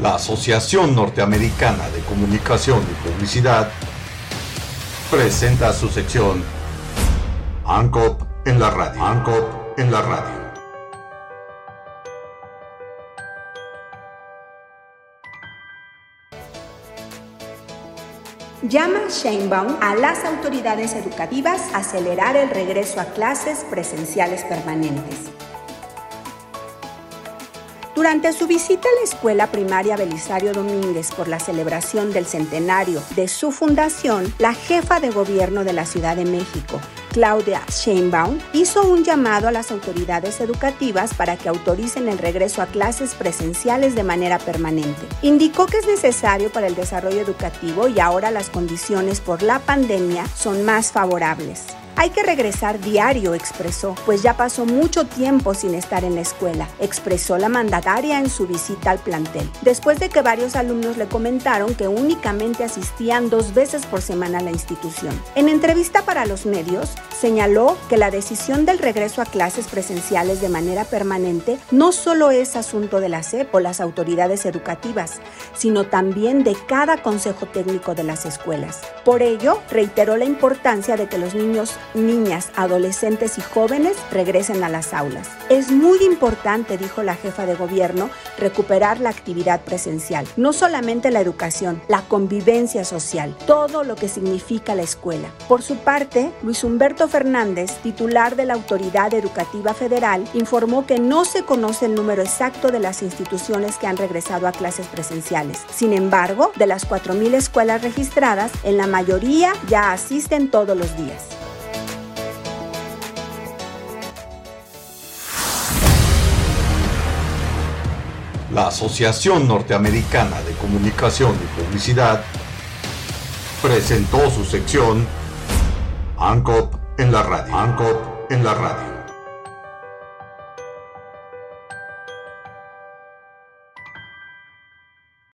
La Asociación Norteamericana de Comunicación y Publicidad presenta su sección ANCOP en la radio. ANCOP en la radio. Llama Sheinbaum a las autoridades educativas a acelerar el regreso a clases presenciales permanentes. Durante su visita a la escuela primaria Belisario Domínguez por la celebración del centenario de su fundación, la jefa de gobierno de la Ciudad de México, Claudia Sheinbaum, hizo un llamado a las autoridades educativas para que autoricen el regreso a clases presenciales de manera permanente. Indicó que es necesario para el desarrollo educativo y ahora las condiciones por la pandemia son más favorables. Hay que regresar diario, expresó, pues ya pasó mucho tiempo sin estar en la escuela, expresó la mandataria en su visita al plantel, después de que varios alumnos le comentaron que únicamente asistían dos veces por semana a la institución. En entrevista para los medios, señaló que la decisión del regreso a clases presenciales de manera permanente no solo es asunto de la SEP o las autoridades educativas, sino también de cada consejo técnico de las escuelas. Por ello, reiteró la importancia de que los niños niñas, adolescentes y jóvenes regresen a las aulas. Es muy importante, dijo la jefa de gobierno, recuperar la actividad presencial, no solamente la educación, la convivencia social, todo lo que significa la escuela. Por su parte, Luis Humberto Fernández, titular de la Autoridad Educativa Federal, informó que no se conoce el número exacto de las instituciones que han regresado a clases presenciales. Sin embargo, de las 4.000 escuelas registradas, en la mayoría ya asisten todos los días. La Asociación Norteamericana de Comunicación y Publicidad presentó su sección ANCOP en la radio. En la radio.